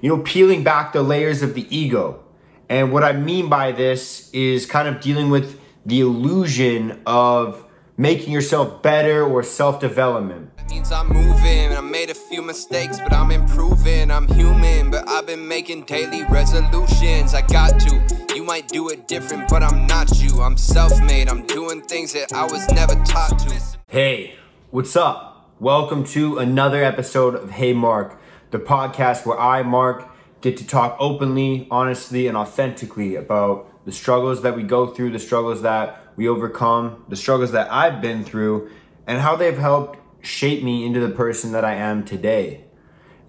you know, peeling back the layers of the ego. And what I mean by this is kind of dealing with the illusion of making yourself better or self development. Means I'm moving. I made a few mistakes, but I'm improving. I'm human, but I've been making daily resolutions. I got to. You might do it different, but I'm not you. I'm self made. I'm doing things that I was never taught to. Hey, what's up? Welcome to another episode of Hey Mark, the podcast where I, Mark, get to talk openly, honestly, and authentically about the struggles that we go through, the struggles that we overcome, the struggles that I've been through, and how they've helped shape me into the person that I am today.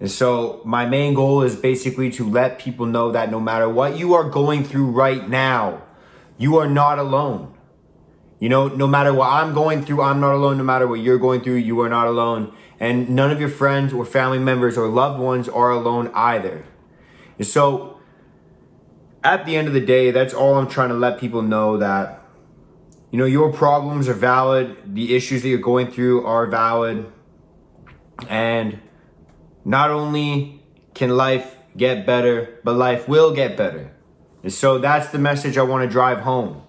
And so, my main goal is basically to let people know that no matter what you are going through right now, you are not alone. You know, no matter what I'm going through, I'm not alone. No matter what you're going through, you are not alone. And none of your friends or family members or loved ones are alone either. And so, at the end of the day, that's all I'm trying to let people know that, you know, your problems are valid, the issues that you're going through are valid, and not only can life get better, but life will get better. And so that's the message I want to drive home.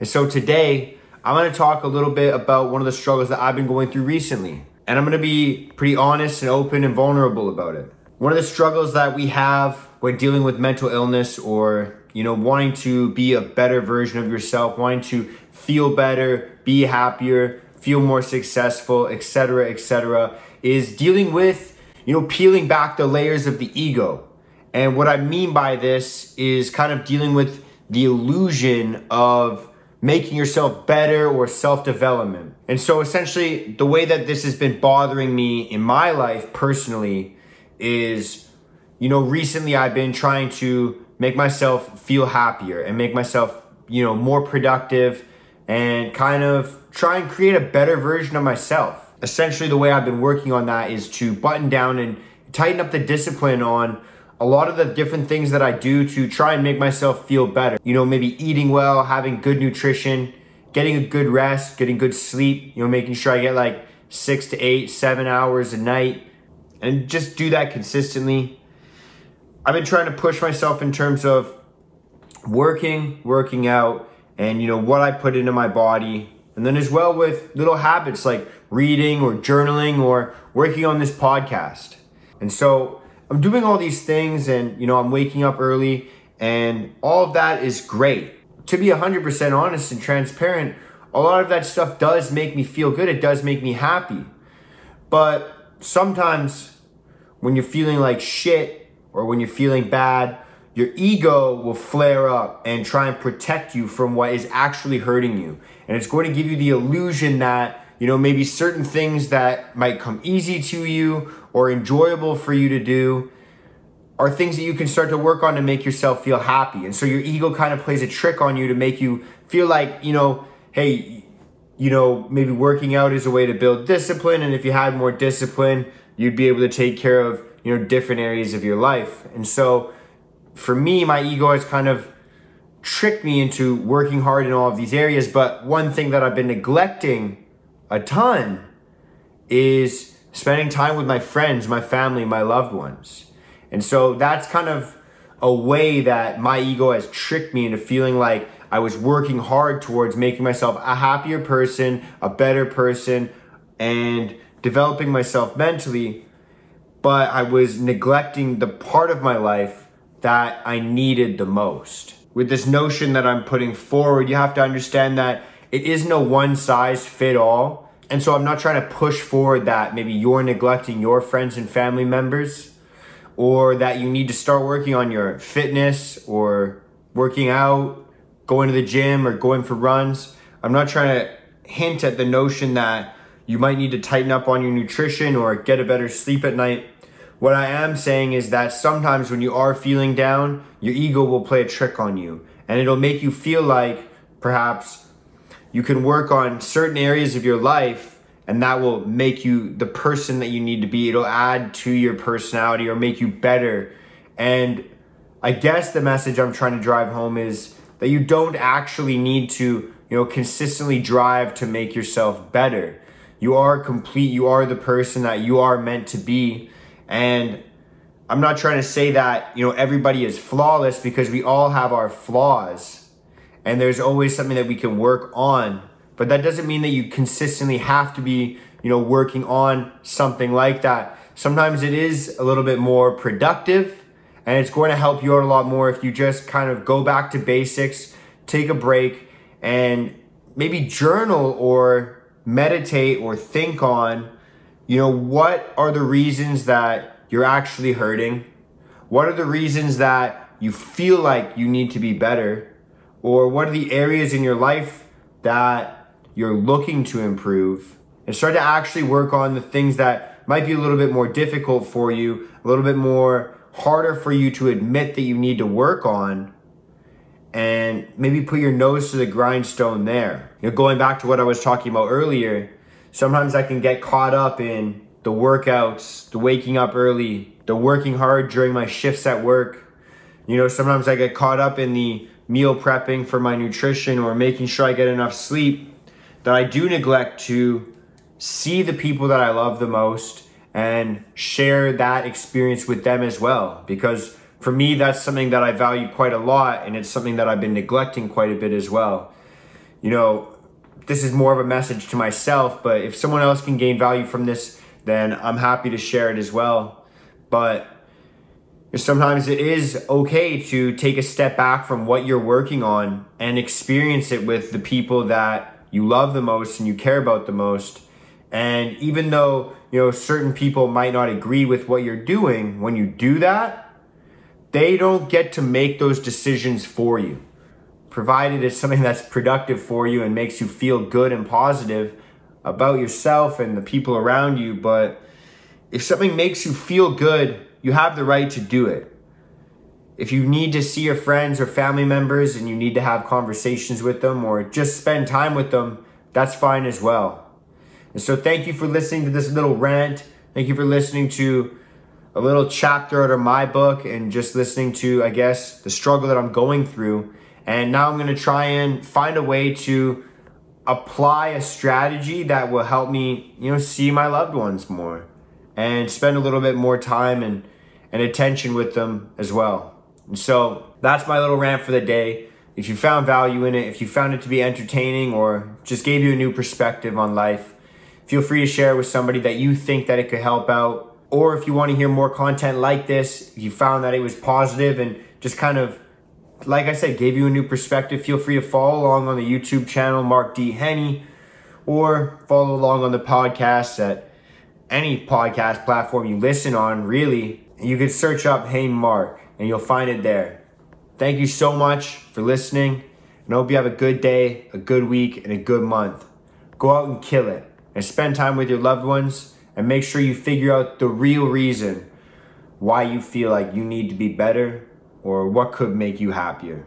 And so today, I'm to talk a little bit about one of the struggles that I've been going through recently. And I'm to be pretty honest and open and vulnerable about it. One of the struggles that we have when dealing with mental illness or, you know, wanting to be a better version of yourself, wanting to feel better, be happier, feel more successful, etc., etc., is dealing with, you know, peeling back the layers of the ego. And what I mean by this is kind of dealing with the illusion of making yourself better or self development. And so essentially, the way that this has been bothering me in my life personally is, you know, recently I've been trying to make myself feel happier and make myself, you know, more productive and kind of try and create a better version of myself. Essentially, the way I've been working on that is to button down and tighten up the discipline on a lot of the different things that I do to try and make myself feel better. You know, maybe eating well, having good nutrition, getting a good rest, getting good sleep, you know, making sure I get like six to eight, seven hours a night, and just do that consistently. I've been trying to push myself in terms of working, working out, and you know, what I put into my body. And then as well with little habits like reading or journaling or working on this podcast. And so I'm doing all these things and, you know, I'm waking up early and all of that is great. To be 100% honest and transparent, a lot of that stuff does make me feel good. It does make me happy. But sometimes when you're feeling like shit or when you're feeling bad, your ego will flare up and try and protect you from what is actually hurting you. And it's going to give you the illusion that you know, maybe certain things that might come easy to you or enjoyable for you to do are things that you can start to work on to make yourself feel happy. And so your ego kind of plays a trick on you to make you feel like, you know, hey, you know, maybe working out is a way to build discipline. And if you had more discipline, you'd be able to take care of, you know, different areas of your life. And so for me, my ego has kind of tricked me into working hard in all of these areas. But one thing that I've been neglecting a ton is spending time with my friends, my family, my loved ones. And so that's kind of a way that my ego has tricked me into feeling like I was working hard towards making myself a happier person, a better person, and developing myself mentally. But I was neglecting the part of my life that I needed the most. With this notion that I'm putting forward, you have to understand that it is no one size fit all. And so I'm not trying to push forward that maybe you're neglecting your friends and family members or that you need to start working on your fitness or working out, going to the gym or going for runs. I'm not trying to hint at the notion that you might need to tighten up on your nutrition or get a better sleep at night. What I am saying is that sometimes when you are feeling down, your ego will play a trick on you and it'll make you feel like perhaps you can work on certain areas of your life and that will make you the person that you need to be. It'll add to your personality or make you better. And I guess the message I'm trying to drive home is that you don't actually need to, you know, consistently drive to make yourself better. You are complete, you are the person that you are meant to be. And I'm not trying to say that, you know, everybody is flawless because we all have our flaws and there's always something that we can work on. But that doesn't mean that you consistently have to be, you know, working on something like that. Sometimes it is a little bit more productive and it's going to help you out a lot more if you just kind of go back to basics, take a break, and maybe journal or meditate or think on, you know, what are the reasons that you're actually hurting? What are the reasons that you feel like you need to be better? Or what are the areas in your life that you're looking to improve? And start to actually work on the things that might be a little bit more difficult for you, a little bit more harder for you to admit that you need to work on and maybe put your nose to the grindstone there. You know, going back to what I was talking about earlier, sometimes I can get caught up in the workouts, the waking up early, the working hard during my shifts at work. You know, sometimes I get caught up in the meal prepping for my nutrition or making sure I get enough sleep that I do neglect to see the people that I love the most and share that experience with them as well. Because for me, that's something that I value quite a lot, and it's something that I've been neglecting quite a bit as well. You know, this is more of a message to myself, but if someone else can gain value from this, then I'm happy to share it as well. But sometimes it is okay to take a step back from what you're working on and experience it with the people that you love the most and you care about the most. And even though, you know, certain people might not agree with what you're doing, when you do that, they don't get to make those decisions for you. Provided it's something that's productive for you and makes you feel good and positive about yourself and the people around you. But if something makes you feel good, you have the right to do it. If you need to see your friends or family members and you need to have conversations with them or just spend time with them, that's fine as well. And so, thank you for listening to this little rant. Thank you for listening to a little chapter out of my book and just listening to, I guess, the struggle that I'm going through. And now I'm going to try and find a way to apply a strategy that will help me, you know, see my loved ones more and spend a little bit more time and, and attention with them as well. And so that's my little rant for the day. If you found value in it, if you found it to be entertaining or just gave you a new perspective on life, feel free to share with somebody that you think that it could help out. Or if you want to hear more content like this, if you found that it was positive and just kind of like I said, gave you a new perspective, feel free to follow along on the YouTube channel, Mark D. Henny, or follow along on the podcast at any podcast platform you listen on, really. You could search up Hey Mark and you'll find it there. Thank you so much for listening, and I hope you have a good day, a good week, and a good month. Go out and kill it, and spend time with your loved ones, and make sure you figure out the real reason why you feel like you need to be better or what could make you happier.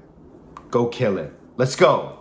Go kill it. Let's go.